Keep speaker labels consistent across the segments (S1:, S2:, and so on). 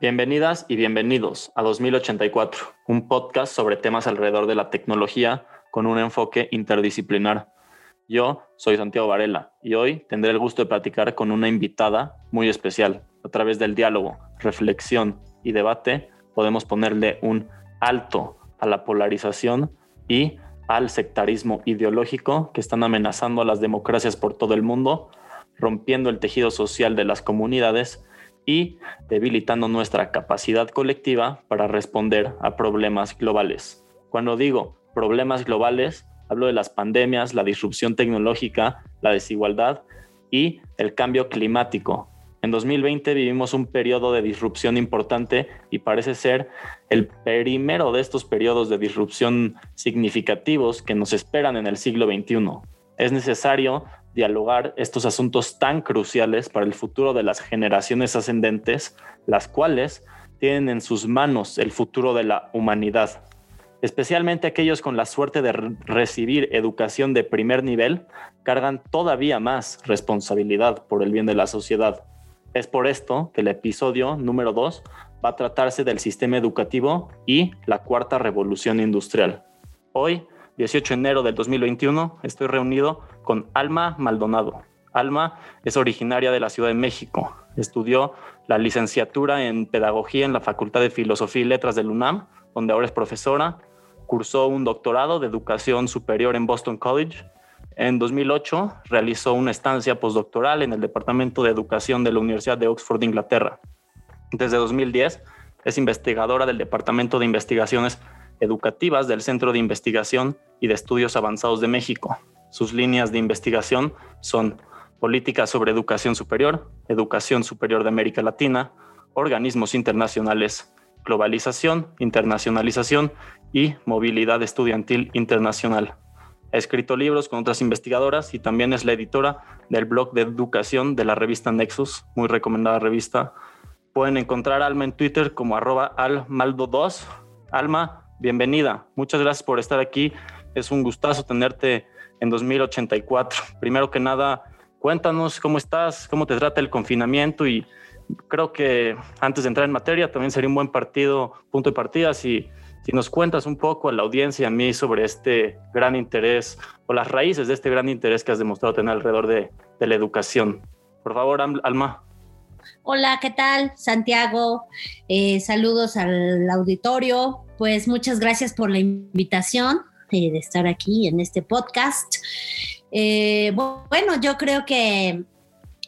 S1: Bienvenidas y bienvenidos a 2084, un podcast sobre temas alrededor de la tecnología con un enfoque interdisciplinar. Yo soy Santiago Varela y hoy tendré el gusto de platicar con una invitada muy especial. A través del diálogo, reflexión y debate podemos ponerle un alto a la polarización y al sectarismo ideológico que están amenazando a las democracias por todo el mundo, rompiendo el tejido social de las comunidades y debilitando nuestra capacidad colectiva para responder a problemas globales. Cuando digo problemas globales, hablo de las pandemias, la disrupción tecnológica, la desigualdad y el cambio climático. En 2020 vivimos un periodo de disrupción importante y parece ser el primero de estos periodos de disrupción significativos que nos esperan en el siglo XXI. Es necesario dialogar estos asuntos tan cruciales para el futuro de las generaciones ascendentes, las cuales tienen en sus manos el futuro de la humanidad. Especialmente aquellos con la suerte de recibir educación de primer nivel, cargan todavía más responsabilidad por el bien de la sociedad. Es por esto que el episodio número 2 va a tratarse del sistema educativo y la cuarta revolución industrial. Hoy 18 de enero del 2021, estoy reunido con Alma Maldonado. Alma es originaria de la Ciudad de México. Estudió la licenciatura en Pedagogía en la Facultad de Filosofía y Letras del UNAM, donde ahora es profesora. Cursó un doctorado de Educación Superior en Boston College. En 2008 realizó una estancia postdoctoral en el Departamento de Educación de la Universidad de Oxford, Inglaterra. Desde 2010 es investigadora del Departamento de Investigaciones educativas del Centro de Investigación y de Estudios Avanzados de México. Sus líneas de investigación son política sobre educación superior, educación superior de América Latina, organismos internacionales, globalización, internacionalización y movilidad estudiantil internacional. Ha escrito libros con otras investigadoras y también es la editora del blog de educación de la revista Nexus, muy recomendada revista. Pueden encontrar a Alma en Twitter como arroba almaldo2. Alma, bienvenida. Muchas gracias por estar aquí. Es un gustazo tenerte en 2084. Primero que nada, cuéntanos cómo estás, cómo te trata el confinamiento y creo que antes de entrar en materia también sería un buen partido, punto de partida, si, nos cuentas un poco a la audiencia y a mí sobre este gran interés o las raíces de este gran interés que has demostrado tener alrededor de, de la educación. Por favor, Alma.
S2: Hola, ¿qué tal? Santiago, eh, saludos al auditorio. Pues muchas gracias por la invitación eh, de estar aquí en este podcast. Eh, bueno, yo creo que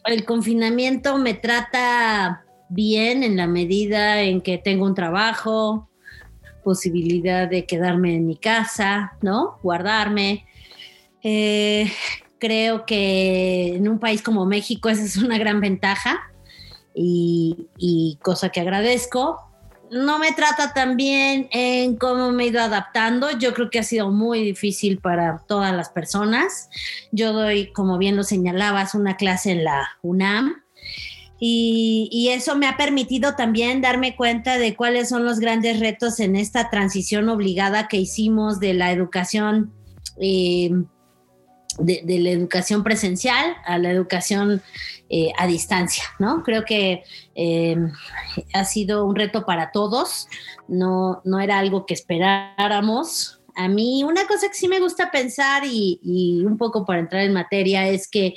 S2: el confinamiento me trata bien en la medida en que tengo un trabajo, posibilidad de quedarme en mi casa, ¿no? Guardarme. creo que en un país como México esa es una gran ventaja y, cosa que agradezco. No me trata tan bien en cómo me he ido adaptando. Yo creo que ha sido muy difícil para todas las personas. Yo doy, como bien lo señalabas, una clase en la UNAM. Y, eso me ha permitido también darme cuenta de cuáles son los grandes retos en esta transición obligada que hicimos de la educación eh, de, la educación presencial a la educación eh, a distancia, ¿no? Creo que eh, ha sido un reto para todos, no, no era algo que esperáramos. A mí una cosa que sí me gusta pensar y, un poco para entrar en materia es que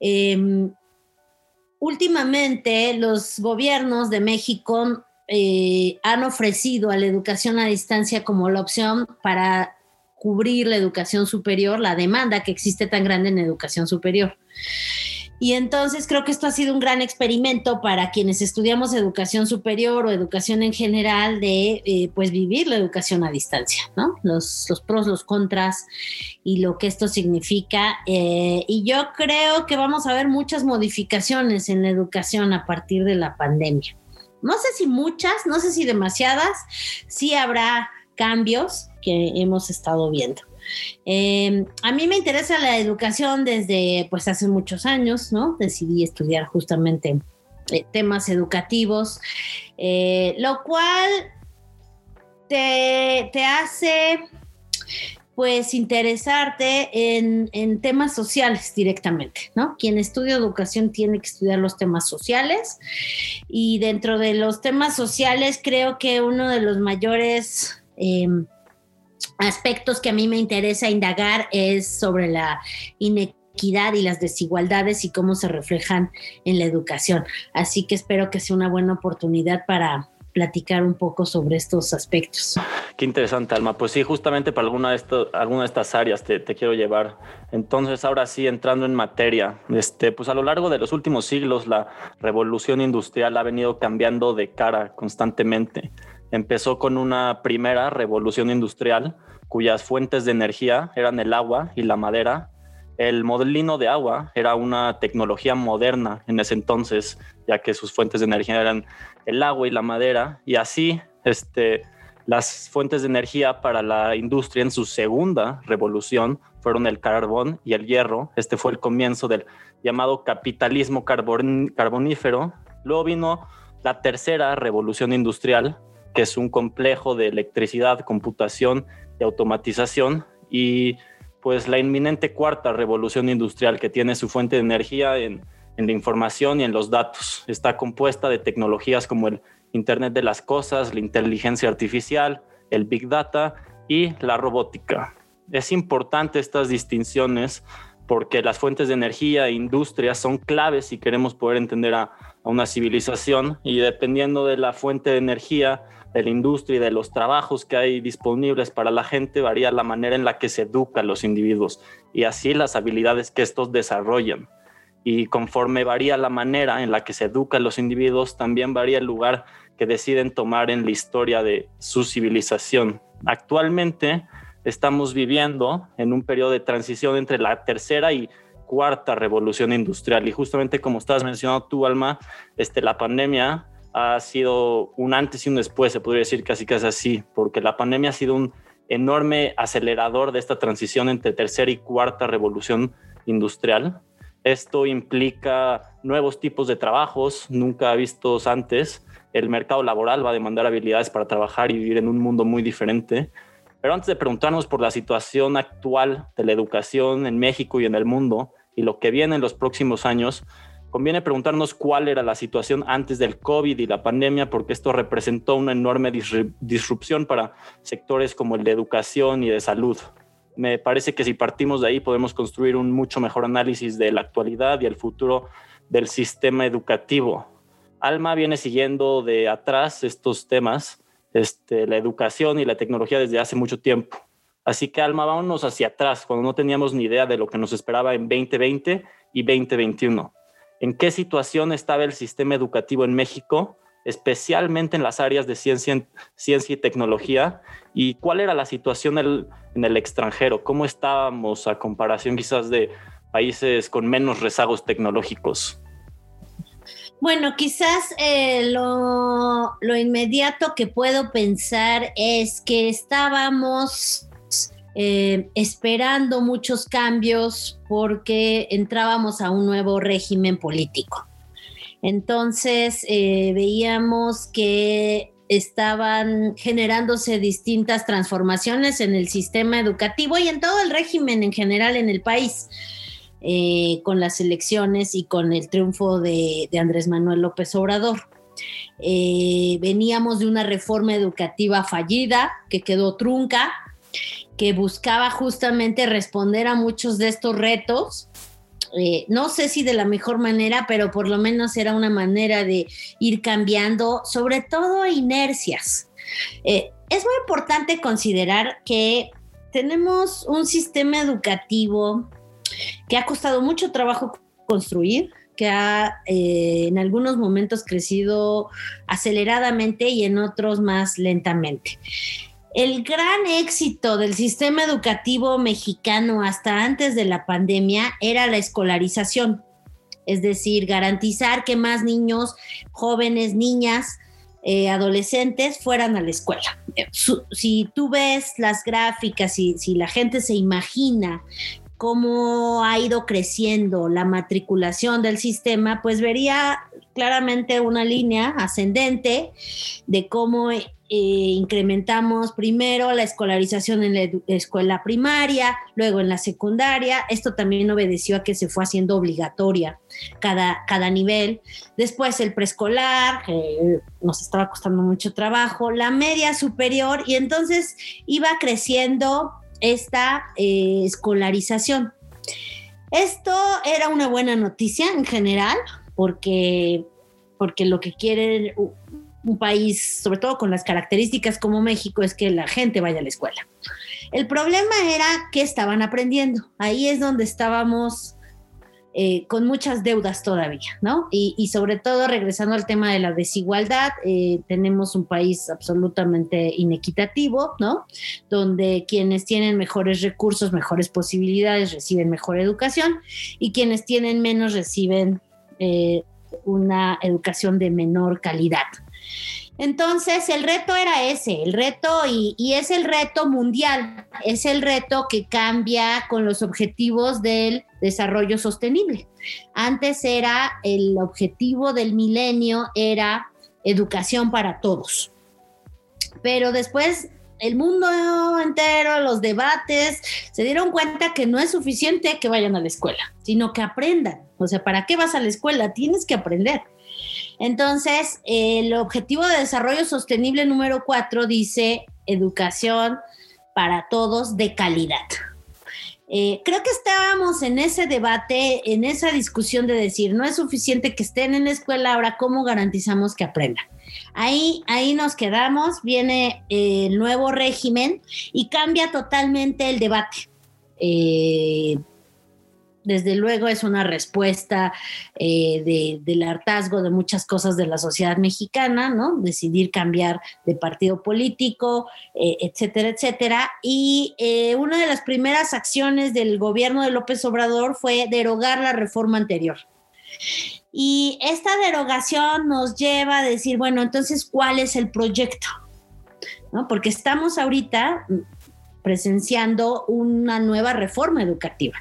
S2: em, últimamente los gobiernos de México eh, han ofrecido a la educación a distancia como la opción para cubrir la educación superior, la demanda que existe tan grande en educación superior. Y entonces creo que esto ha sido un gran experimento para quienes estudiamos educación superior o educación en general de eh, pues vivir la educación a distancia, ¿no? Los, pros, los contras y lo que esto significa. Eh, y yo creo que vamos a ver muchas modificaciones en la educación a partir de la pandemia. No sé si muchas, no sé si demasiadas, sí habrá cambios que hemos estado viendo. Em, a mí me interesa la educación desde pues hace muchos años, ¿no? Decidí estudiar justamente eh, temas educativos, eh, lo cual te, hace pues interesarte en, en, temas sociales directamente, ¿no? Quien estudia educación tiene que estudiar los temas sociales y dentro de los temas sociales creo que uno de los mayores... Eh, aspectos que a mí me interesa indagar es sobre la inequidad y las desigualdades y cómo se reflejan en la educación. Así que espero que sea una buena oportunidad para platicar un poco sobre estos aspectos.
S1: Qué interesante, Alma. Pues sí, justamente para alguna de, estas áreas te, te, quiero llevar. Entonces, ahora sí, entrando en materia, este, pues a lo largo de los últimos siglos, la revolución industrial ha venido cambiando de cara constantemente. Empezó con una primera revolución industrial cuyas fuentes de energía eran el agua y la madera. El modelino de agua era una tecnología moderna en ese entonces, ya que sus fuentes de energía eran el agua y la madera. Y así, este, las fuentes de energía para la industria en su segunda revolución fueron el carbón y el hierro. Este fue el comienzo del llamado capitalismo carbonífero. Luego vino la tercera revolución industrial, que es un complejo de electricidad, computación y automatización y pues la inminente cuarta revolución industrial que tiene su fuente de energía en, en, la información y en los datos. Está compuesta de tecnologías como el Internet de las Cosas, la inteligencia artificial, el Big Data y la robótica. Es importante estas distinciones porque las fuentes de energía e industria son claves si queremos poder entender a, a una civilización y dependiendo de la fuente de energía, de la industria y de los trabajos que hay disponibles para la gente, varía la manera en la que se educa a los individuos y así las habilidades que estos desarrollan. Y conforme varía la manera en la que se educa a los individuos, también varía el lugar que deciden tomar en la historia de su civilización. Actualmente estamos viviendo en un periodo de transición entre la tercera y cuarta revolución industrial. Y justamente como estás mencionando tú, Alma, este, la pandemia ha sido un antes y un después, se podría decir casi casi así, porque la pandemia ha sido un enorme acelerador de esta transición entre tercera y cuarta revolución industrial. Esto implica nuevos tipos de trabajos nunca vistos antes. El mercado laboral va a demandar habilidades para trabajar y vivir en un mundo muy diferente. Pero antes de preguntarnos por la situación actual de la educación en México y en el mundo y lo que viene en los próximos años, conviene preguntarnos cuál era la situación antes del COVID y la pandemia, porque esto representó una enorme disrupción para sectores como el de educación y de salud. Me parece que si partimos de ahí podemos construir un mucho mejor análisis de la actualidad y el futuro del sistema educativo. Alma viene siguiendo de atrás estos temas, este, la educación y la tecnología desde hace mucho tiempo. Así que Alma, vámonos hacia atrás, cuando no teníamos ni idea de lo que nos esperaba en 2020 y 2021 en qué situación estaba el sistema educativo en México, especialmente en las áreas de ciencia, y tecnología, y cuál era la situación en el extranjero, cómo estábamos a comparación quizás de países con menos rezagos tecnológicos.
S2: Bueno, quizás eh, lo, lo inmediato que puedo pensar es que estábamos eh, esperando muchos cambios porque entrábamos a un nuevo régimen político. Entonces eh, veíamos que estaban generándose distintas transformaciones en el sistema educativo y en todo el régimen en general en el país, eh, con las elecciones y con el triunfo de, de Andrés Manuel López Obrador. veníamos de una reforma educativa fallida que quedó trunca, que buscaba justamente responder a muchos de estos retos. Eh, no sé si de la mejor manera, pero por lo menos era una manera de ir cambiando, sobre todo inercias. Eh, es muy importante considerar que tenemos un sistema educativo que ha costado mucho trabajo construir, que ha eh, en algunos momentos crecido aceleradamente y en otros más lentamente. El gran éxito del sistema educativo mexicano hasta antes de la pandemia era la escolarización, es decir, garantizar que más niños, jóvenes, niñas, eh, adolescentes fueran a la escuela. Eh, si tú ves las gráficas y si la gente se imagina cómo ha ido creciendo la matriculación del sistema, pues vería claramente una línea ascendente de cómo eh, incrementamos primero la escolarización en la escuela primaria, luego en la secundaria. Esto también obedeció a que se fue haciendo obligatoria cada, cada nivel. Después el preescolar, que nos estaba costando mucho trabajo, la media superior y entonces iba creciendo esta eh, escolarización. Esto era una buena noticia en general, porque, porque lo que quiere un país, sobre todo con las características como México, es que la gente vaya a la escuela. El problema era que estaban aprendiendo. Ahí es donde estábamos eh, con muchas deudas todavía, ¿no? Y, sobre todo, regresando al tema de la desigualdad, eh, tenemos un país absolutamente inequitativo, ¿no? Donde quienes tienen mejores recursos, mejores posibilidades, reciben mejor educación y quienes tienen menos reciben eh, una educación de menor calidad. Entonces, el reto era ese, el reto, y, es el reto mundial, es el reto que cambia con los objetivos del desarrollo sostenible. Antes era el objetivo del milenio, era educación para todos. Pero después el mundo entero, los debates, se dieron cuenta que no es suficiente que vayan a la escuela, sino que aprendan. O sea, ¿para qué vas a la escuela? Tienes que aprender. Entonces, el objetivo de desarrollo sostenible número cuatro dice educación para todos de calidad. Eh, creo que estábamos en ese debate, en esa discusión de decir, no es suficiente que estén en la escuela, ahora cómo garantizamos que aprendan. Ahí, ahí nos quedamos, viene el nuevo régimen y cambia totalmente el debate. Eh, desde luego es una respuesta eh, del hartazgo de muchas cosas de la sociedad mexicana, ¿no? Decidir cambiar de partido político, eh, etcétera, etcétera. Y eh, una de las primeras acciones del gobierno de López Obrador fue derogar la reforma anterior. Y esta derogación nos lleva a decir, bueno, entonces, ¿cuál es el proyecto? Porque estamos ahorita presenciando una nueva reforma educativa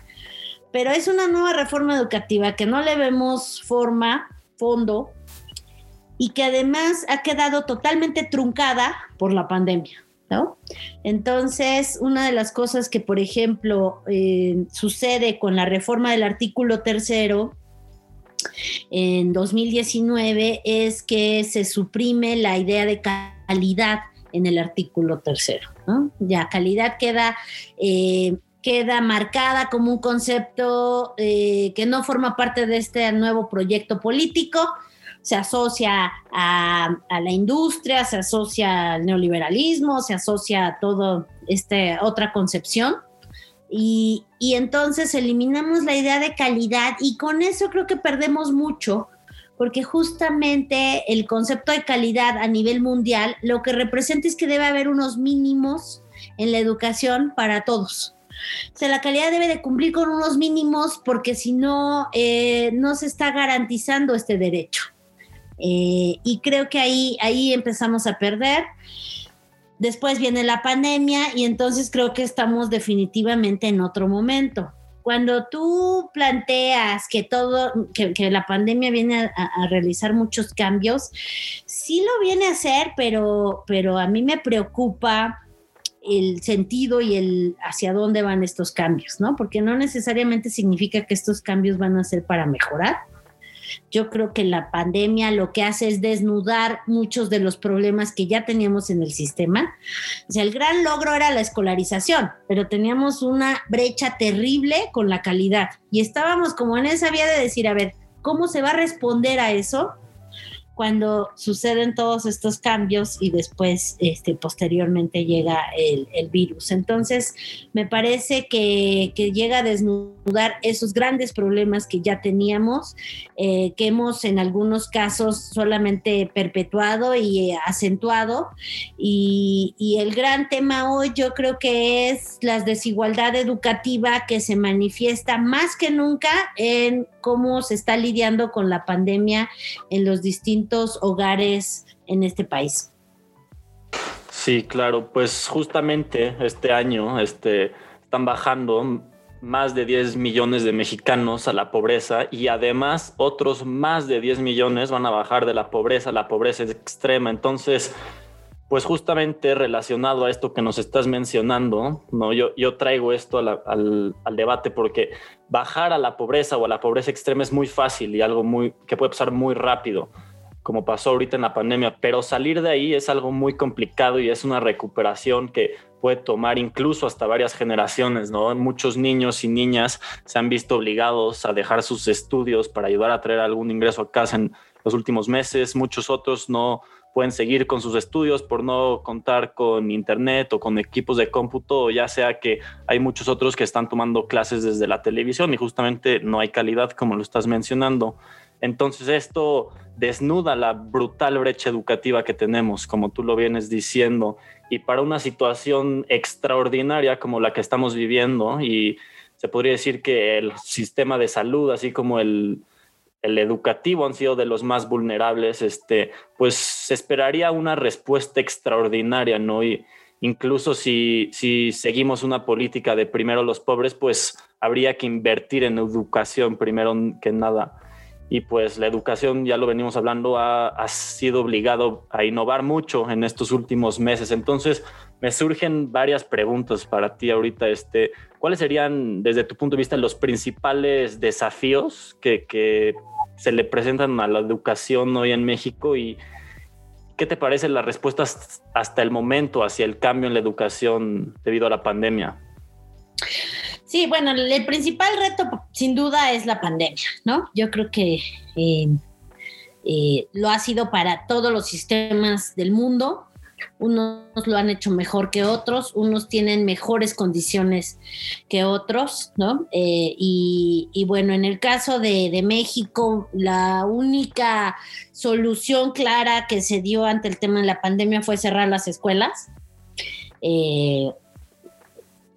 S2: pero es una nueva reforma educativa que no le vemos forma, fondo, y que además ha quedado totalmente truncada por la pandemia. ¿No? Entonces, una de las cosas que, por ejemplo, eh, sucede con la reforma del artículo tercero en 2019 es que se suprime la idea de calidad en el artículo tercero. ¿no? Ya calidad queda eh, queda marcada como un concepto eh, que no forma parte de este nuevo proyecto político, se asocia a, la industria, se asocia al neoliberalismo, se asocia a toda esta otra concepción. Y, y entonces eliminamos la idea de calidad y con eso creo que perdemos mucho, porque justamente el concepto de calidad a nivel mundial lo que representa es que debe haber unos mínimos en la educación para todos o sea, la calidad debe de cumplir con unos mínimos porque si no, eh, no se está garantizando este derecho. Eh, y creo que ahí, ahí empezamos a perder. Después viene la pandemia y entonces creo que estamos definitivamente en otro momento. Cuando tú planteas que todo, que, la pandemia viene a, a, realizar muchos cambios, sí lo viene a hacer, pero, pero a mí me preocupa el sentido y el hacia dónde van estos cambios, ¿no? Porque no necesariamente significa que estos cambios van a ser para mejorar. Yo creo que la pandemia lo que hace es desnudar muchos de los problemas que ya teníamos en el sistema. O sea, el gran logro era la escolarización, pero teníamos una brecha terrible con la calidad y estábamos como en esa vía de decir, a ver, ¿cómo se va a responder a eso? Cuando suceden todos estos cambios y después, este, posteriormente llega el, virus. Entonces, me parece que, llega a desnudar esos grandes problemas que ya teníamos, eh, que hemos en algunos casos solamente perpetuado y acentuado. Y, y el gran tema hoy yo creo que es la desigualdad educativa que se manifiesta más que nunca en cómo se está lidiando con la pandemia en los distintos hogares en este país.
S1: Sí, claro, pues justamente este año este, están bajando más de 10 millones de mexicanos a la pobreza y además otros más de 10 millones van a bajar de la pobreza, la pobreza extrema. Entonces, pues justamente relacionado a esto que nos estás mencionando, ¿no? yo, yo traigo esto al, al, debate porque bajar a la pobreza o a la pobreza extrema es muy fácil y algo muy, que puede pasar muy rápido como pasó ahorita en la pandemia, pero salir de ahí es algo muy complicado y es una recuperación que puede tomar incluso hasta varias generaciones, ¿no? Muchos niños y niñas se han visto obligados a dejar sus estudios para ayudar a traer algún ingreso a casa en los últimos meses, muchos otros no pueden seguir con sus estudios por no contar con internet o con equipos de cómputo, ya sea que hay muchos otros que están tomando clases desde la televisión y justamente no hay calidad como lo estás mencionando. Entonces esto desnuda la brutal brecha educativa que tenemos, como tú lo vienes diciendo, y para una situación extraordinaria como la que estamos viviendo, y se podría decir que el sistema de salud, así como el, educativo han sido de los más vulnerables, este, pues se esperaría una respuesta extraordinaria, ¿no? Y incluso si, si seguimos una política de primero los pobres, pues habría que invertir en educación primero que nada y pues la educación, ya lo venimos hablando, ha, sido obligado a innovar mucho en estos últimos meses. Entonces, me surgen varias preguntas para ti ahorita. Este, ¿Cuáles serían, desde tu punto de vista, los principales desafíos que, que se le presentan a la educación hoy en México y qué te parecen las respuestas hasta el momento hacia el cambio en la educación debido a la pandemia?
S2: Sí, bueno, el principal reto sin duda es la pandemia, ¿no? Yo creo que eh, eh, lo ha sido para todos los sistemas del mundo. Unos lo han hecho mejor que otros, unos tienen mejores condiciones que otros, ¿no? Eh, y, bueno, en el caso de, México, la única solución clara que se dio ante el tema de la pandemia fue cerrar las escuelas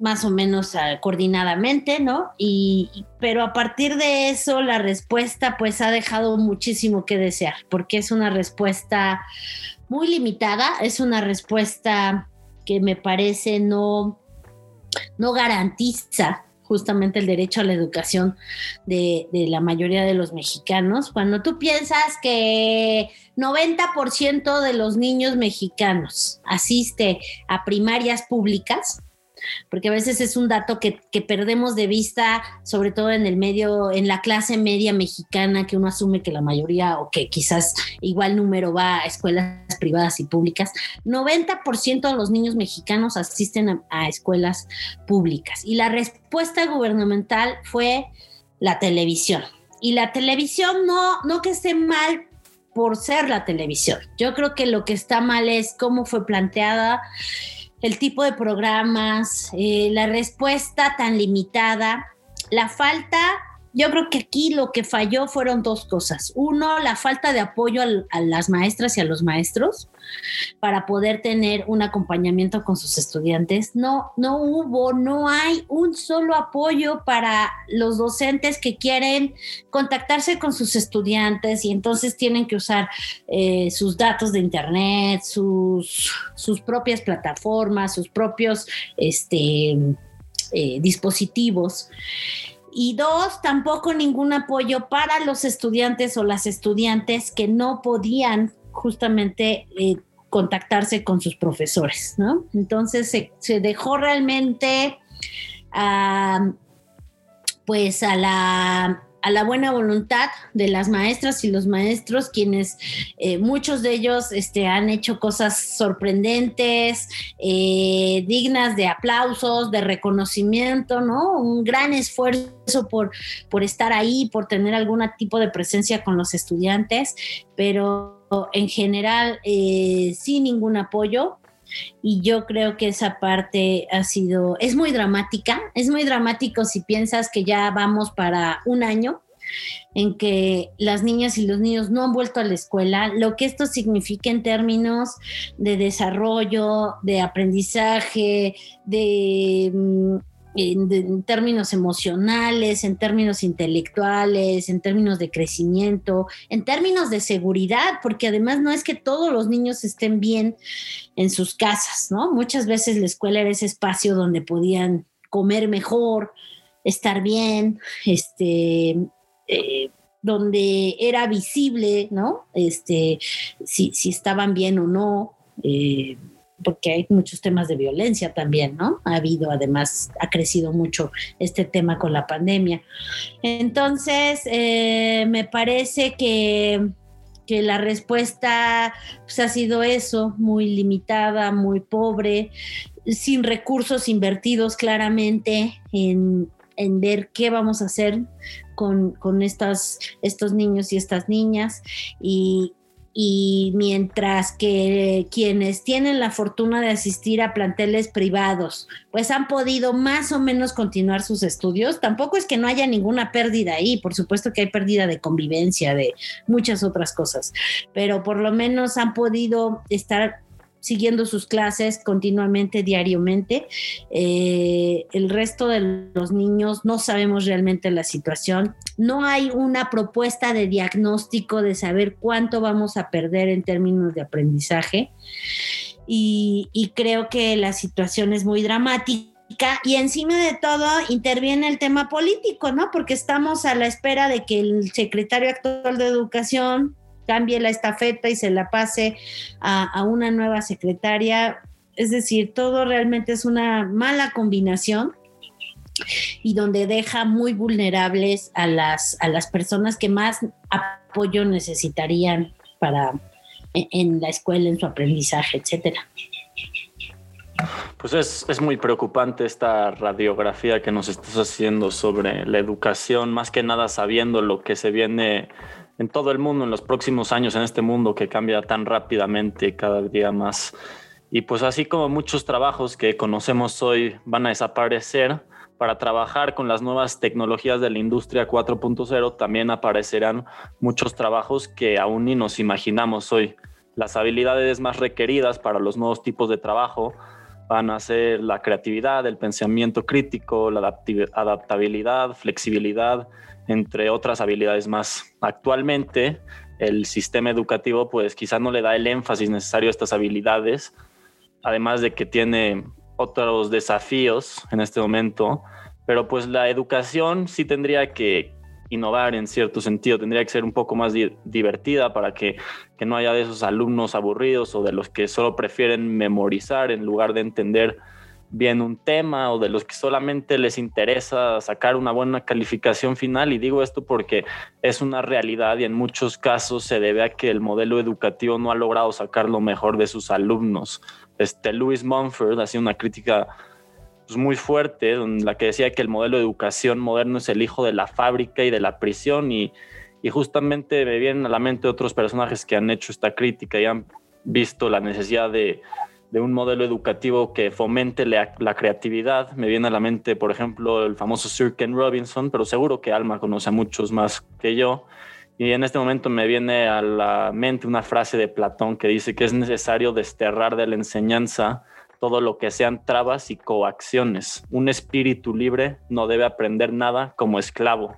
S2: más o menos ah, coordinadamente, ¿no? Y, pero a partir de eso la respuesta pues ha dejado muchísimo que desear, porque es una respuesta muy limitada, es una respuesta que me parece no, no garantiza justamente el derecho a la educación de, de, la mayoría de los mexicanos. Cuando tú piensas que 90% de los niños mexicanos asiste a primarias públicas, porque a veces es un dato que, perdemos de vista, sobre todo en el medio, en la clase media mexicana, que uno asume que la mayoría o que quizás igual número va a escuelas privadas y públicas. 90% de los niños mexicanos asisten a, escuelas públicas y la respuesta gubernamental fue la televisión. Y la televisión no, no que esté mal por ser la televisión. Yo creo que lo que está mal es cómo fue planteada el tipo de programas, eh, la respuesta tan limitada, la falta yo creo que aquí lo que falló fueron dos cosas. Uno, la falta de apoyo a, las maestras y a los maestros para poder tener un acompañamiento con sus estudiantes. No, no hubo, no hay un solo apoyo para los docentes que quieren contactarse con sus estudiantes y entonces tienen que usar eh, sus datos de internet, sus, sus propias plataformas, sus propios este, eh, dispositivos y dos, tampoco ningún apoyo para los estudiantes o las estudiantes que no podían justamente eh, contactarse con sus profesores, ¿no? Entonces se, dejó realmente pues a la a la buena voluntad de las maestras y los maestros, quienes eh, muchos de ellos este, han hecho cosas sorprendentes, eh, dignas de aplausos, de reconocimiento, ¿no? Un gran esfuerzo por, por estar ahí, por tener algún tipo de presencia con los estudiantes, pero en general eh, sin ningún apoyo. Y yo creo que esa parte ha sido, es muy dramática, es muy dramático si piensas que ya vamos para un año en que las niñas y los niños no han vuelto a la escuela, lo que esto significa en términos de desarrollo, de aprendizaje, de en, términos emocionales, en términos intelectuales, en términos de crecimiento, en términos de seguridad, porque además no es que todos los niños estén bien en sus casas, ¿no? Muchas veces la escuela era ese espacio donde podían comer mejor, estar bien, este, eh, donde era visible, ¿no? Este, si, si estaban bien o no, eh, porque hay muchos temas de violencia también, ¿no? Ha habido, además, ha crecido mucho este tema con la pandemia. Entonces, eh, me parece que, que la respuesta pues, ha sido eso, muy limitada, muy pobre, sin recursos invertidos claramente en, en ver qué vamos a hacer con, con estas, estos niños y estas niñas y, y mientras que quienes tienen la fortuna de asistir a planteles privados, pues han podido más o menos continuar sus estudios, tampoco es que no haya ninguna pérdida ahí, por supuesto que hay pérdida de convivencia, de muchas otras cosas, pero por lo menos han podido estar siguiendo sus clases continuamente, diariamente. Eh, el resto de los niños no sabemos realmente la situación. No hay una propuesta de diagnóstico de saber cuánto vamos a perder en términos de aprendizaje. Y, y creo que la situación es muy dramática y encima de todo interviene el tema político, ¿no? Porque estamos a la espera de que el secretario actual de Educación cambie la estafeta y se la pase a, una nueva secretaria. Es decir, todo realmente es una mala combinación y donde deja muy vulnerables a las, a las personas que más apoyo necesitarían para en, la escuela, en su aprendizaje, etcétera.
S1: Pues es, es, muy preocupante esta radiografía que nos estás haciendo sobre la educación, más que nada sabiendo lo que se viene en todo el mundo en los próximos años, en este mundo que cambia tan rápidamente cada día más. Y pues así como muchos trabajos que conocemos hoy van a desaparecer, para trabajar con las nuevas tecnologías de la industria 4.0 también aparecerán muchos trabajos que aún ni nos imaginamos hoy. Las habilidades más requeridas para los nuevos tipos de trabajo van a ser la creatividad, el pensamiento crítico, la adaptabilidad, flexibilidad, entre otras habilidades más. Actualmente, el sistema educativo, pues quizás no le da el énfasis necesario a estas habilidades, además de que tiene otros desafíos en este momento, pero pues la educación sí tendría que innovar en cierto sentido, tendría que ser un poco más divertida para que, que no haya de esos alumnos aburridos o de los que solo prefieren memorizar en lugar de entender bien un tema o de los que solamente les interesa sacar una buena calificación final. Y digo esto porque es una realidad y en muchos casos se debe a que el modelo educativo no ha logrado sacar lo mejor de sus alumnos. Este, Louis Mumford hacía una crítica pues, muy fuerte, en la que decía que el modelo de educación moderno es el hijo de la fábrica y de la prisión. Y, y justamente me vienen a la mente otros personajes que han hecho esta crítica y han visto la necesidad de de un modelo educativo que fomente la, creatividad. Me viene a la mente, por ejemplo, el famoso Sir Ken Robinson, pero seguro que Alma conoce a muchos más que yo. Y en este momento me viene a la mente una frase de Platón que dice que es necesario desterrar de la enseñanza todo lo que sean trabas y coacciones. Un espíritu libre no debe aprender nada como esclavo.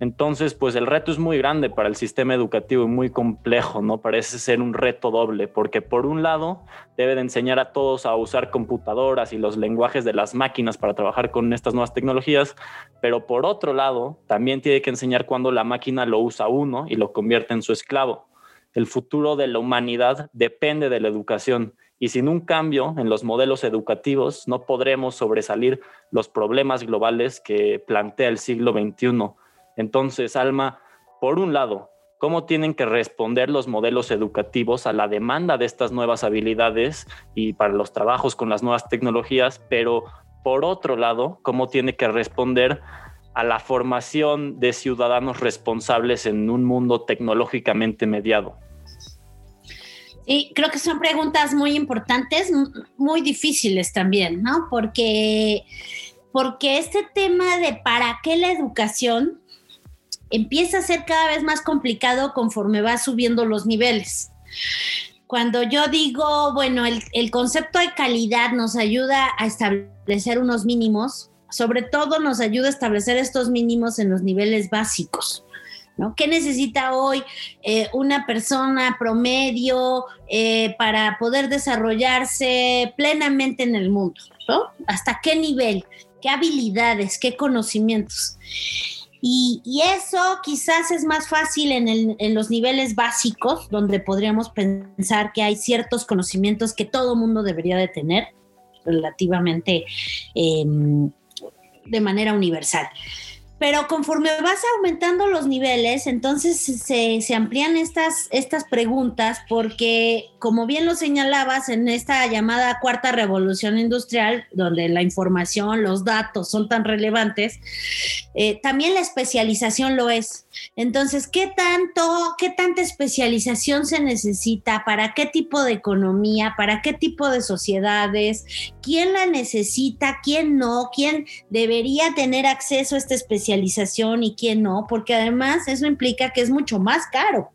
S1: Entonces, pues el reto es muy grande para el sistema educativo y muy complejo, ¿no? Parece ser un reto doble, porque por un lado debe de enseñar a todos a usar computadoras y los lenguajes de las máquinas para trabajar con estas nuevas tecnologías, pero por otro lado también tiene que enseñar cuando la máquina lo usa uno y lo convierte en su esclavo. El futuro de la humanidad depende de la educación y sin un cambio en los modelos educativos no podremos sobresalir los problemas globales que plantea el siglo XXI entonces, Alma, por un lado, ¿cómo tienen que responder los modelos educativos a la demanda de estas nuevas habilidades y para los trabajos con las nuevas tecnologías? Pero, por otro lado, ¿cómo tiene que responder a la formación de ciudadanos responsables en un mundo tecnológicamente mediado?
S2: Sí, creo que son preguntas muy importantes, muy difíciles también, ¿no? Porque, porque este tema de para qué la educación empieza a ser cada vez más complicado conforme va subiendo los niveles. Cuando yo digo, bueno, el, concepto de calidad nos ayuda a establecer unos mínimos, sobre todo nos ayuda a establecer estos mínimos en los niveles básicos. ¿no? ¿Qué necesita hoy eh, una persona promedio eh, para poder desarrollarse plenamente en el mundo? ¿Hasta qué nivel? qué habilidades, qué conocimientos. Y, eso quizás es más fácil en, los niveles básicos, donde podríamos pensar que hay ciertos conocimientos que todo mundo debería de tener relativamente em, de manera universal. Pero conforme vas aumentando los niveles, entonces se, se, amplían estas, estas preguntas porque, como bien lo señalabas, en esta llamada cuarta revolución industrial, donde la información, los datos son tan relevantes, eh, también la especialización lo es. Entonces, ¿qué tanto, qué tanta especialización se necesita? ¿Para qué tipo de economía? ¿Para qué tipo de sociedades? ¿Quién la necesita? ¿Quién no? ¿Quién debería tener acceso a esta especialización y quién no? Porque además eso implica que es mucho más caro.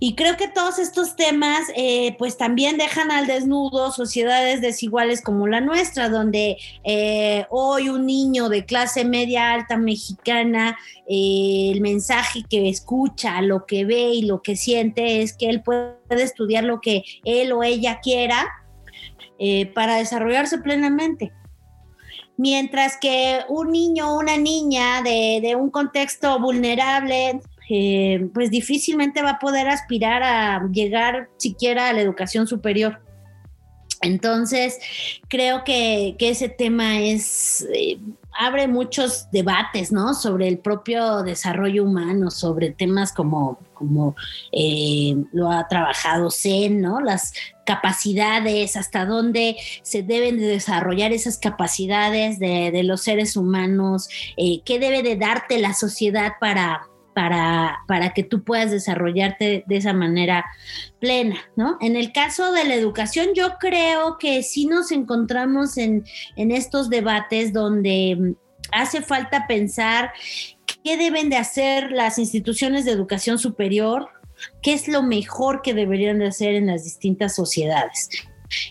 S2: Y creo que todos estos temas, eh, pues también dejan al desnudo sociedades desiguales como la nuestra, donde eh, hoy un niño de clase media alta mexicana, eh, el mensaje que escucha, lo que ve y lo que siente es que él puede estudiar lo que él o ella quiera para desarrollarse plenamente. Mientras que un niño o una niña de, de, un contexto vulnerable eh, pues difícilmente va a poder aspirar a llegar siquiera a la educación superior. Entonces, creo que, ese tema es, eh, abre muchos debates, ¿no? Sobre el propio desarrollo humano, sobre temas como, como eh, lo ha trabajado Zen, ¿no? Las capacidades, hasta dónde se deben de desarrollar esas capacidades de, los seres humanos, qué debe de darte la sociedad para, para, que tú puedas desarrollarte de esa manera plena, ¿no? En el caso de la educación, yo creo que sí nos encontramos en, en estos debates donde mm, hace falta pensar qué deben de hacer las instituciones de educación superior, qué es lo mejor que deberían de hacer en las distintas sociedades.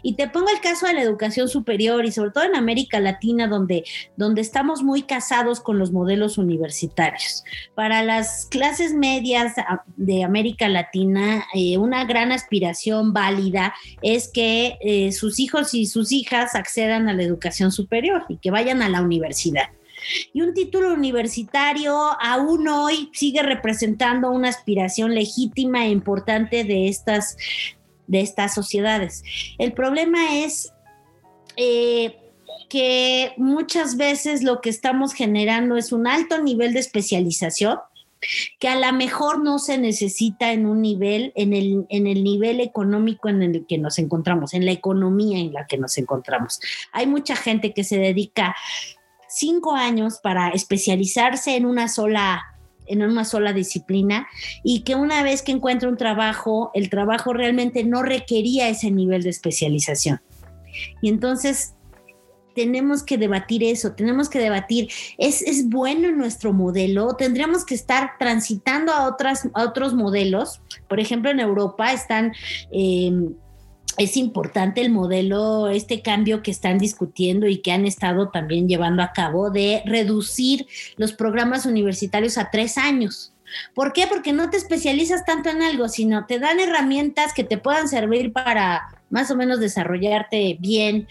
S2: Y te pongo el caso de la educación superior y sobre todo en América Latina, donde, donde estamos muy casados con los modelos universitarios. Para las clases medias de América Latina, eh, una gran aspiración válida es que eh, sus hijos y sus hijas accedan a la educación superior y que vayan a la universidad. Y un título universitario aún hoy sigue representando una aspiración legítima e importante de estas, de estas sociedades. El problema es eh, que muchas veces lo que estamos generando es un alto nivel de especialización que a lo mejor no se necesita en un nivel, en el, en el nivel económico en el que nos encontramos, en la economía en la que nos encontramos. Hay mucha gente que se dedica cinco años para especializarse en una sola en una sola disciplina y que una vez que encuentra un trabajo, el trabajo realmente no requería ese nivel de especialización. Y entonces tenemos que debatir eso, tenemos que debatir, ¿es, es bueno nuestro modelo? Tendríamos que estar transitando a, otras, a otros modelos. Por ejemplo, en Europa están... Eh, es importante el modelo, este cambio que están discutiendo y que han estado también llevando a cabo de reducir los programas universitarios a tres años. ¿Por qué? Porque no te especializas tanto en algo, sino te dan herramientas que te puedan servir para más o menos desarrollarte bien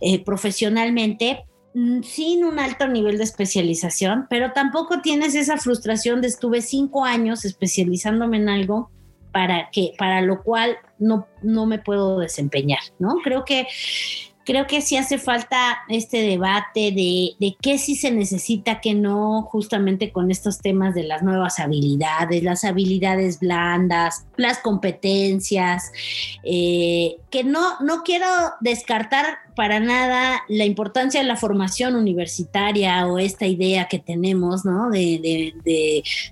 S2: eh, profesionalmente mm, sin un alto nivel de especialización, pero tampoco tienes esa frustración de estuve cinco años especializándome en algo para que, para lo cual no, no me puedo desempeñar, ¿no? Creo que creo que sí hace falta este debate de, de, qué sí se necesita, qué no, justamente con estos temas de las nuevas habilidades, las habilidades blandas, las competencias, eh, que no, no quiero descartar para nada la importancia de la formación universitaria o esta idea que tenemos, ¿no? De,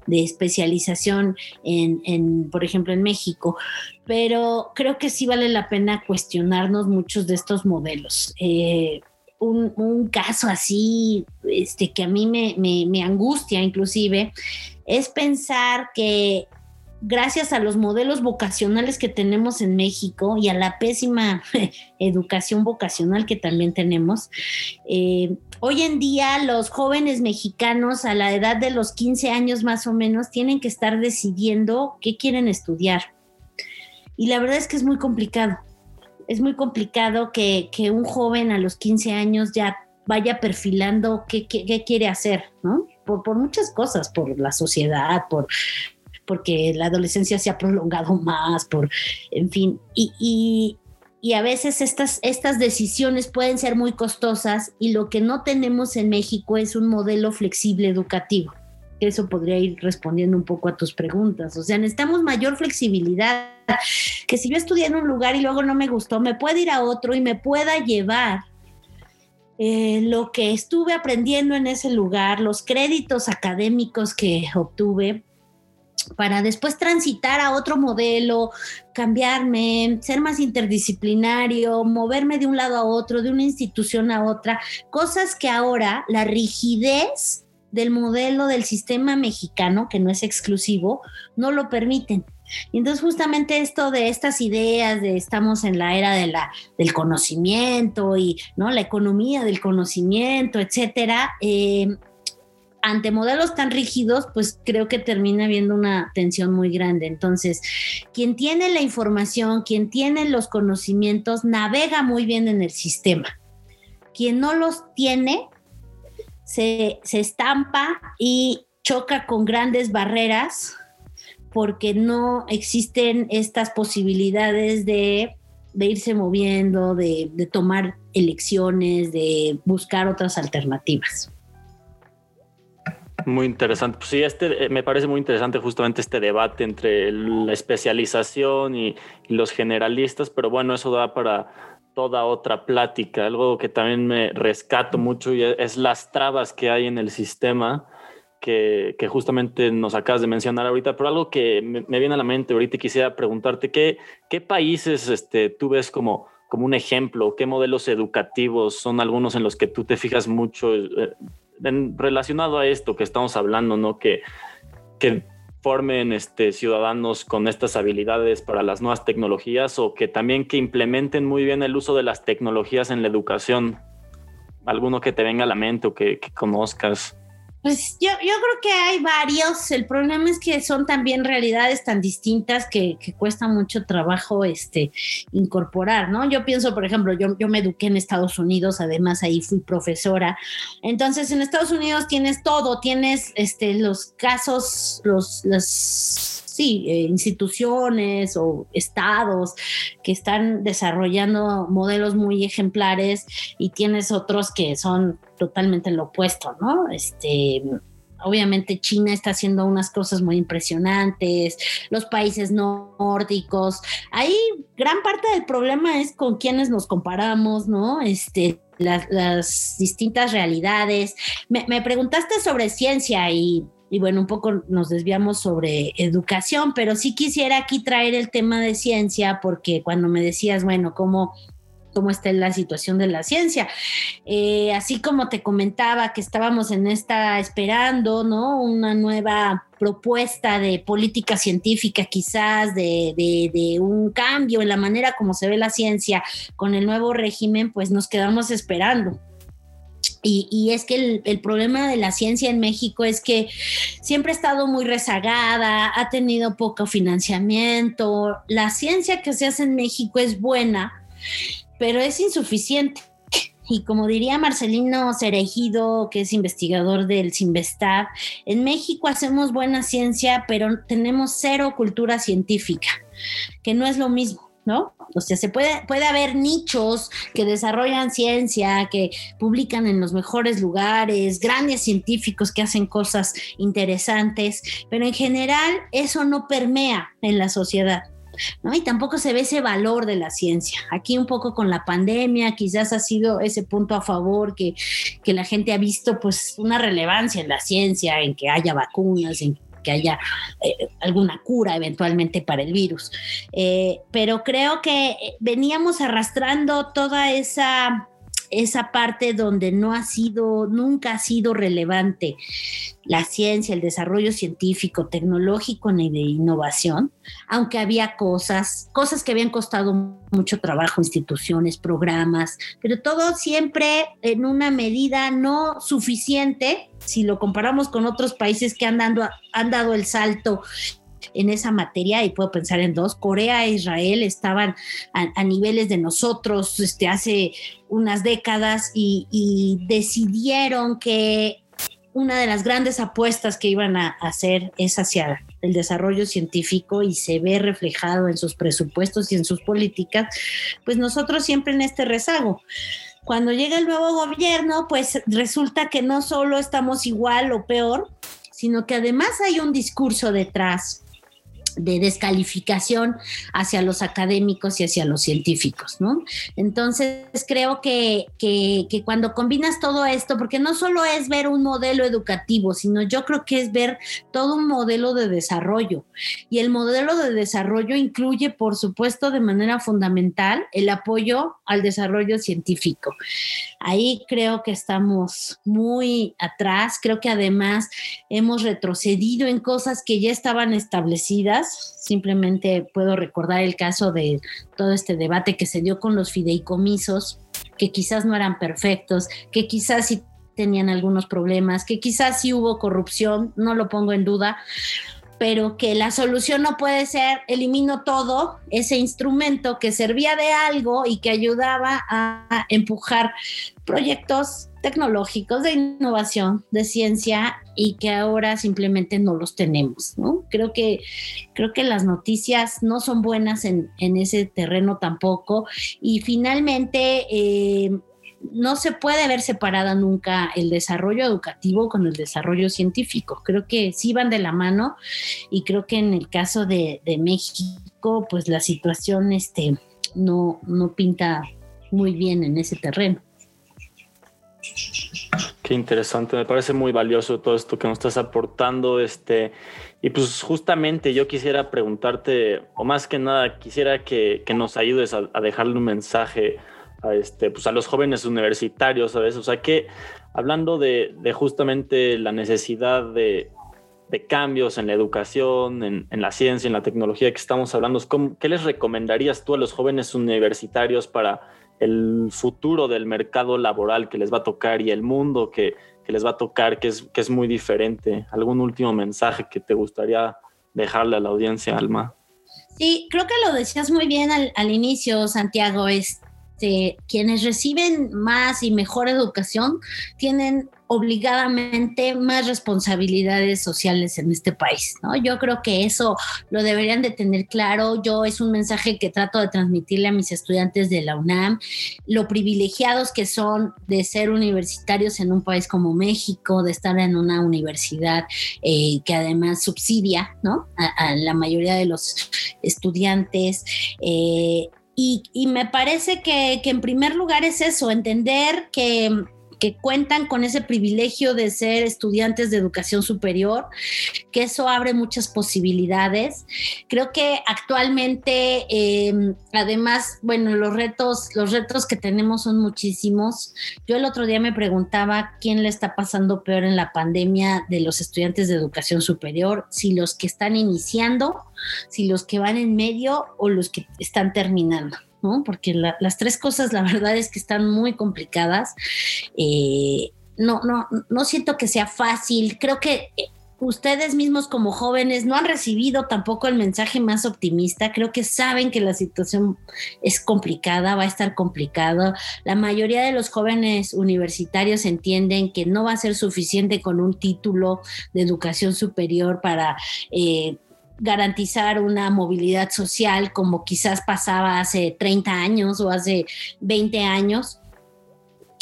S2: especialización en, por ejemplo, en México. Pero creo que sí vale la pena cuestionarnos muchos de estos modelos. Eh, un, caso así, este, que a mí me, me angustia inclusive, es pensar que gracias a los modelos vocacionales que tenemos en México y a la pésima educación vocacional que también tenemos, eh, hoy en día los jóvenes mexicanos a la edad de los 15 años más o menos tienen que estar decidiendo qué quieren estudiar. Y la verdad es que es muy complicado. Es muy complicado que, que un joven a los 15 años ya vaya perfilando qué, quiere hacer, ¿no? Por, muchas cosas, por la sociedad, por porque la adolescencia se ha prolongado más, por, en fin, y, y a veces estas, estas decisiones pueden ser muy costosas y lo que no tenemos en México es un modelo flexible educativo. Eso podría ir respondiendo un poco a tus preguntas. O sea, necesitamos mayor flexibilidad. Que si yo estudié en un lugar y luego no me gustó, me pueda ir a otro y me pueda llevar eh, lo que estuve aprendiendo en ese lugar, los créditos académicos que obtuve, para después transitar a otro modelo, cambiarme, ser más interdisciplinario, moverme de un lado a otro, de una institución a otra, cosas que ahora la rigidez del modelo del sistema mexicano, que no es exclusivo, no lo permiten. Y entonces justamente esto de estas ideas de estamos en la era del conocimiento y ¿no? la economía del conocimiento, etcétera, eh, ante modelos tan rígidos, pues creo que termina habiendo una tensión muy grande. Entonces, quien tiene la información, quien tiene los conocimientos, navega muy bien en el sistema. Quien no los tiene, se, estampa y choca con grandes barreras porque no existen estas posibilidades de, irse moviendo, de, de tomar elecciones, de buscar otras alternativas.
S1: Muy interesante. Pues sí, este eh, me parece muy interesante justamente este debate entre la especialización y, los generalistas, pero bueno, eso da para toda otra plática. Algo que también me rescato mucho y es las trabas que hay en el sistema. Que, justamente nos acabas de mencionar ahorita, pero algo que me, viene a la mente ahorita y quisiera preguntarte, ¿qué, qué países este, tú ves como, como un ejemplo? ¿Qué modelos educativos son algunos en los que tú te fijas mucho eh, relacionado a esto que estamos hablando, ¿no? Que, que formen este, ciudadanos con estas habilidades para las nuevas tecnologías o que también que implementen muy bien el uso de las tecnologías en la educación. Alguno que te venga a la mente o que conozcas.
S2: Pues yo, yo creo que hay varios. El problema es que son también realidades tan distintas que, cuesta mucho trabajo este, incorporar, ¿no? Yo pienso, por ejemplo, yo, yo me eduqué en Estados Unidos, además ahí fui profesora. Entonces, en Estados Unidos tienes todo, tienes este, los casos, los, las sí, eh, instituciones o estados que están desarrollando modelos muy ejemplares y tienes otros que son totalmente lo opuesto, ¿no? Este, obviamente China está haciendo unas cosas muy impresionantes, los países nórdicos. Ahí gran parte del problema es con quienes nos comparamos, ¿no? Este, las, distintas realidades. Me, me, preguntaste sobre ciencia y y bueno, un poco nos desviamos sobre educación, pero sí quisiera aquí traer el tema de ciencia, porque cuando me decías, bueno, cómo cómo está la situación de la ciencia. Eh, así como te comentaba que estábamos en esta esperando, ¿no? Una nueva propuesta de política científica quizás, de, de, un cambio en la manera como se ve la ciencia con el nuevo régimen, pues nos quedamos esperando. Y, es que el, problema de la ciencia en México es que siempre ha estado muy rezagada, ha tenido poco financiamiento. La ciencia que se hace en México es buena, pero es insuficiente. Y como diría Marcelino Cerejido, que es investigador del Sinvestab, en México hacemos buena ciencia, pero tenemos cero cultura científica, que no es lo mismo. ¿No? O sea, se puede, puede haber nichos que desarrollan ciencia, que publican en los mejores lugares, grandes científicos que hacen cosas interesantes, pero en general eso no permea en la sociedad. ¿No? Y tampoco se ve ese valor de la ciencia. Aquí un poco con la pandemia quizás ha sido ese punto a favor que, que la gente ha visto pues una relevancia en la ciencia, en que haya vacunas, en que haya eh, alguna cura eventualmente para el virus. Eh, pero creo que veníamos arrastrando toda esa esa parte donde no ha sido, nunca ha sido relevante la ciencia, el desarrollo científico, tecnológico y de innovación, aunque había cosas, cosas que habían costado mucho trabajo, instituciones, programas, pero todo siempre en una medida no suficiente si lo comparamos con otros países que han, dando, han dado el salto en esa materia y puedo pensar en dos. Corea e Israel estaban a, niveles de nosotros este, hace unas décadas y, y decidieron que una de las grandes apuestas que iban a hacer es hacia el desarrollo científico y se ve reflejado en sus presupuestos y en sus políticas, pues nosotros siempre en este rezago. Cuando llega el nuevo gobierno, pues resulta que no solo estamos igual o peor, sino que además hay un discurso detrás de descalificación hacia los académicos y hacia los científicos, ¿no? Entonces creo que, que, cuando combinas todo esto, porque no solo es ver un modelo educativo, sino yo creo que es ver todo un modelo de desarrollo. Y el modelo de desarrollo incluye, por supuesto, de manera fundamental el apoyo al desarrollo científico. Ahí creo que estamos muy atrás, creo que además hemos retrocedido en cosas que ya estaban establecidas Simplemente puedo recordar el caso de todo este debate que se dio con los fideicomisos, que quizás no eran perfectos, que quizás sí tenían algunos problemas, que quizás sí hubo corrupción, no lo pongo en duda, pero que la solución no puede ser elimino todo ese instrumento que servía de algo y que ayudaba a empujar proyectos tecnológicos de innovación, de ciencia y que ahora simplemente no los tenemos, ¿no? Creo que, creo que las noticias no son buenas en, ese terreno tampoco y finalmente... Eh, no se puede ver separada nunca el desarrollo educativo con el desarrollo científico. Creo que sí van de la mano y creo que en el caso de, México, pues la situación este, no, no pinta muy bien en ese terreno.
S1: Qué interesante, me parece muy valioso todo esto que nos estás aportando. Este, y pues justamente yo quisiera preguntarte, o más que nada, quisiera que, nos ayudes a, dejarle un mensaje a, este, pues a los jóvenes universitarios, ¿sabes? O sea, que hablando de, justamente la necesidad de, cambios en la educación, en, la ciencia, en la tecnología que estamos hablando, ¿qué les recomendarías tú a los jóvenes universitarios para el futuro del mercado laboral que les va a tocar y el mundo que, les va a tocar, que es, es muy diferente. ¿Algún último mensaje que te gustaría dejarle a la audiencia, Alma?
S2: Sí, creo que lo decías muy bien al, al inicio, Santiago. Este, quienes reciben más y mejor educación tienen obligadamente más responsabilidades sociales en este país, ¿no? Yo creo que eso lo deberían de tener claro. Yo es un mensaje que trato de transmitirle a mis estudiantes de la UNAM, lo privilegiados que son de ser universitarios en un país como México, de estar en una universidad eh, que además subsidia. A, la mayoría de los estudiantes. Eh, y, me parece que, que en primer lugar es eso, entender que que cuentan con ese privilegio de ser estudiantes de educación superior, que eso abre muchas posibilidades. Creo que actualmente, em, además, bueno, los retos, los retos que tenemos son muchísimos. Yo el otro día me preguntaba quién le está pasando peor en la pandemia de los estudiantes de educación superior, si los que están iniciando, si los que van en medio o los que están terminando. Porque las tres cosas, la verdad es que están muy complicadas. Eh, no, no, no siento que sea fácil. Creo que eh, ustedes mismos como jóvenes no han recibido tampoco el mensaje más optimista. Creo que saben que la situación es complicada, va a estar complicada. La mayoría de los jóvenes universitarios entienden que no va a ser suficiente con un título de educación superior para eh, garantizar una movilidad social como quizás pasaba hace 30 años o hace 20 años.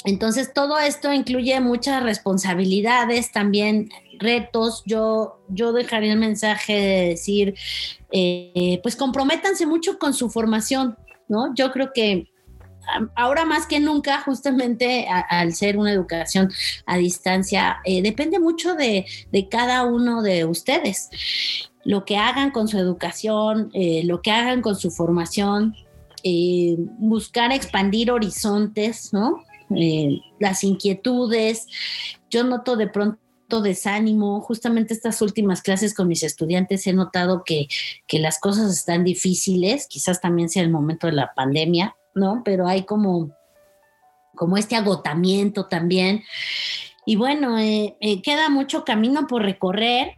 S2: Entonces, todo esto incluye muchas responsabilidades, también retos. Yo, yo dejaría el mensaje de decir, eh, pues comprométanse mucho con su formación, ¿no? Yo creo que ahora más que nunca, justamente al ser una educación a distancia, eh, depende mucho de, de, cada uno de ustedes lo que hagan con su educación, eh, lo que hagan con su formación, eh, buscar expandir horizontes, ¿no? Eh, las inquietudes. Yo noto de pronto desánimo. Justamente estas últimas clases con mis estudiantes he notado que, que las cosas están difíciles, quizás también sea el momento de la pandemia, ¿no? Pero hay como, como este agotamiento también. Y bueno, queda mucho camino por recorrer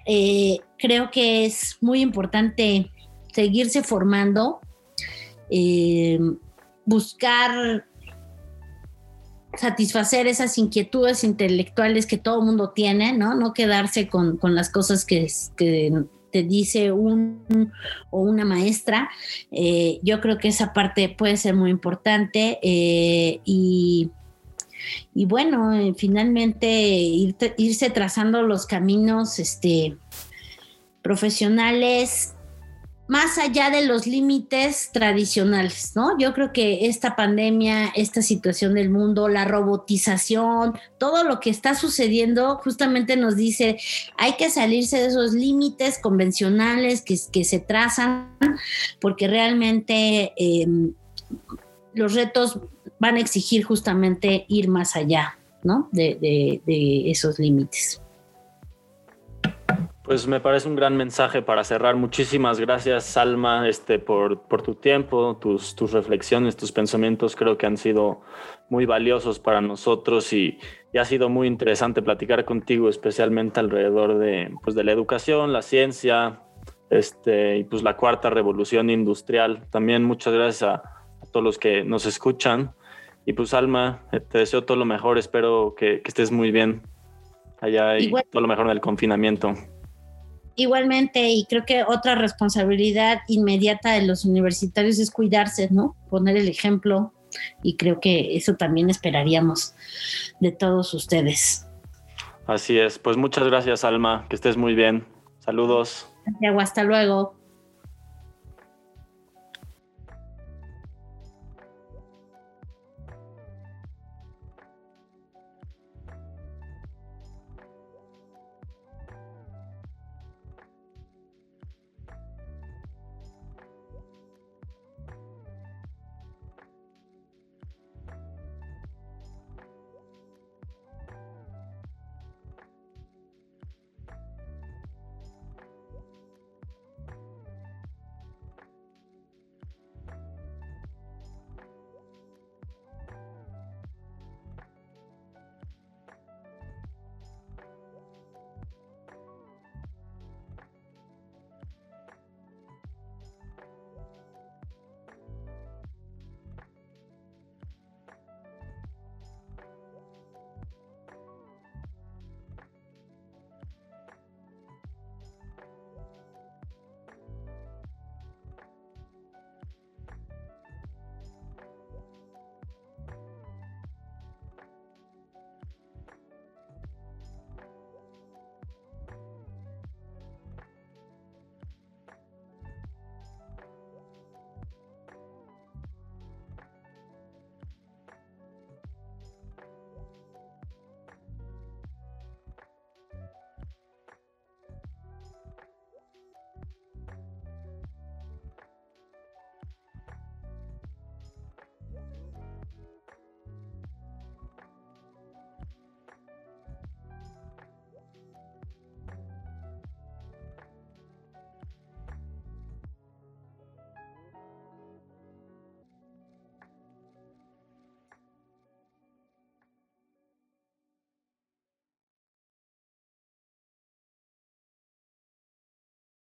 S2: creo que es muy importante seguirse formando, eh, buscar satisfacer esas inquietudes intelectuales que todo mundo tiene, ¿no? No quedarse con, las cosas que, te dice un o una maestra. Eh, yo creo que esa parte puede ser muy importante eh, y, y, bueno, finalmente irse trazando los caminos este, profesionales más allá de los límites tradicionales, ¿no? Yo creo que esta pandemia, esta situación del mundo, la robotización, todo lo que está sucediendo justamente nos dice, hay que salirse de esos límites convencionales que, se trazan, porque realmente em, los retos van a exigir justamente ir más allá, ¿no? de esos límites.
S1: Pues me parece un gran mensaje para cerrar. Muchísimas gracias, Salma, este, por, por tu tiempo, tus, tus, reflexiones, tus pensamientos. Creo que han sido muy valiosos para nosotros y, y, ha sido muy interesante platicar contigo, especialmente alrededor de, pues, de la educación, la ciencia este, y pues la cuarta revolución industrial. También muchas gracias a, todos los que nos escuchan. Y pues, Salma, te deseo todo lo mejor. Espero que, que estés muy bien allá y todo lo mejor en el confinamiento.
S2: Igualmente, y creo que otra responsabilidad inmediata de los universitarios es cuidarse, ¿no? Poner el ejemplo y creo que eso también esperaríamos de todos ustedes.
S1: Así es, pues muchas gracias Alma, que estés muy bien. Saludos.
S2: Hasta luego.